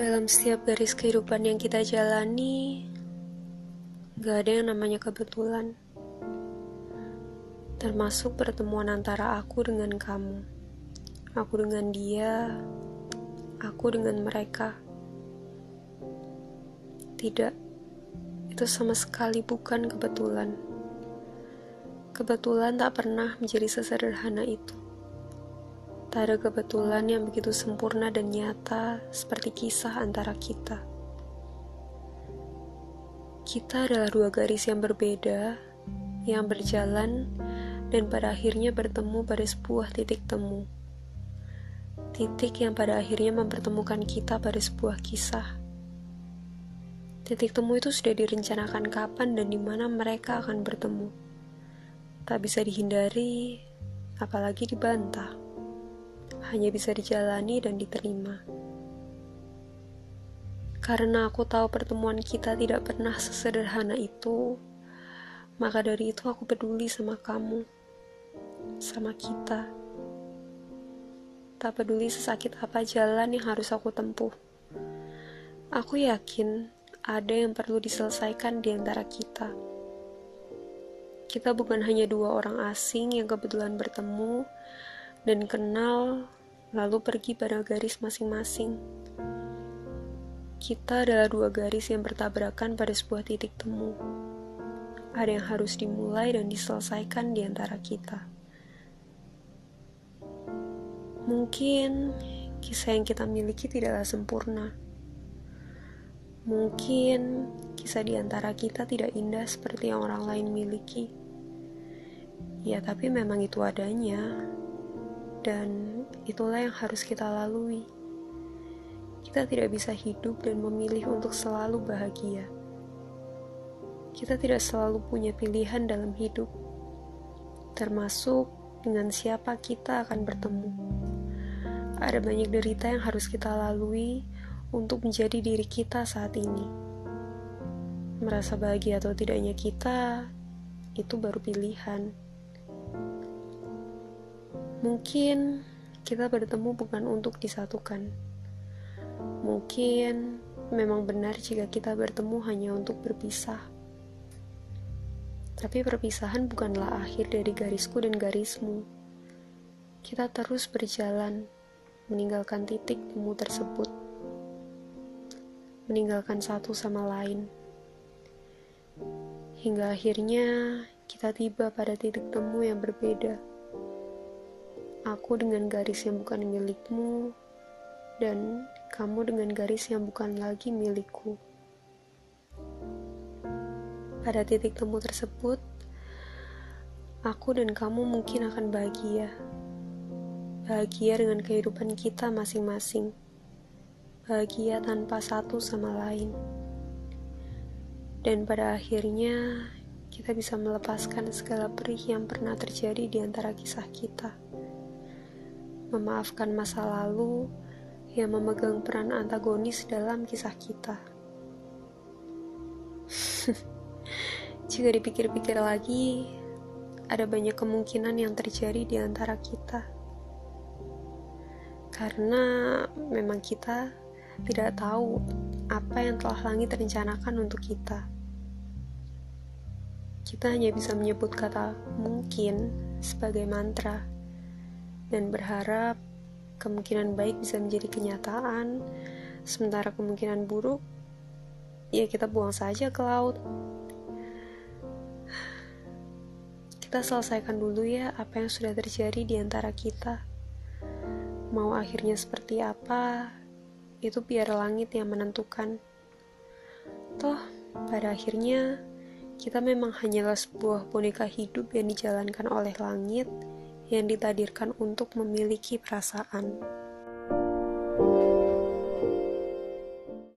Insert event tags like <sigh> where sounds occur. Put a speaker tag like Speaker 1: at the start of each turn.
Speaker 1: Dalam setiap garis kehidupan yang kita jalani, gak ada yang namanya kebetulan. Termasuk pertemuan antara aku dengan kamu, aku dengan dia, aku dengan mereka. Tidak, itu sama sekali bukan kebetulan. Kebetulan tak pernah menjadi sesederhana itu. Tak ada kebetulan yang begitu sempurna dan nyata seperti kisah antara kita. Kita adalah dua garis yang berbeda, yang berjalan dan pada akhirnya bertemu pada sebuah titik temu. Titik yang pada akhirnya mempertemukan kita pada sebuah kisah. Titik temu itu sudah direncanakan kapan dan di mana mereka akan bertemu. Tak bisa dihindari, apalagi dibantah hanya bisa dijalani dan diterima. Karena aku tahu pertemuan kita tidak pernah sesederhana itu, maka dari itu aku peduli sama kamu, sama kita. Tak peduli sesakit apa jalan yang harus aku tempuh. Aku yakin ada yang perlu diselesaikan di antara kita. Kita bukan hanya dua orang asing yang kebetulan bertemu, dan kenal, lalu pergi pada garis masing-masing. Kita adalah dua garis yang bertabrakan pada sebuah titik temu. Ada yang harus dimulai dan diselesaikan di antara kita. Mungkin kisah yang kita miliki tidaklah sempurna. Mungkin kisah di antara kita tidak indah seperti yang orang lain miliki. Ya, tapi memang itu adanya dan itulah yang harus kita lalui. Kita tidak bisa hidup dan memilih untuk selalu bahagia. Kita tidak selalu punya pilihan dalam hidup, termasuk dengan siapa kita akan bertemu. Ada banyak derita yang harus kita lalui untuk menjadi diri kita saat ini. Merasa bahagia atau tidaknya kita, itu baru pilihan. Mungkin kita bertemu bukan untuk disatukan. Mungkin memang benar jika kita bertemu hanya untuk berpisah. Tapi perpisahan bukanlah akhir dari garisku dan garismu. Kita terus berjalan, meninggalkan titik temu tersebut. Meninggalkan satu sama lain. Hingga akhirnya kita tiba pada titik temu yang berbeda Aku dengan garis yang bukan milikmu, dan kamu dengan garis yang bukan lagi milikku. Pada titik temu tersebut, aku dan kamu mungkin akan bahagia. Bahagia dengan kehidupan kita masing-masing. Bahagia tanpa satu sama lain. Dan pada akhirnya, kita bisa melepaskan segala perih yang pernah terjadi di antara kisah kita memaafkan masa lalu yang memegang peran antagonis dalam kisah kita. <laughs> Jika dipikir-pikir lagi, ada banyak kemungkinan yang terjadi di antara kita. Karena memang kita tidak tahu apa yang telah langit rencanakan untuk kita. Kita hanya bisa menyebut kata mungkin sebagai mantra dan berharap kemungkinan baik bisa menjadi kenyataan, sementara kemungkinan buruk ya kita buang saja ke laut. Kita selesaikan dulu ya apa yang sudah terjadi di antara kita. Mau akhirnya seperti apa, itu biar langit yang menentukan. Toh, pada akhirnya kita memang hanyalah sebuah boneka hidup yang dijalankan oleh langit yang ditadirkan untuk memiliki perasaan.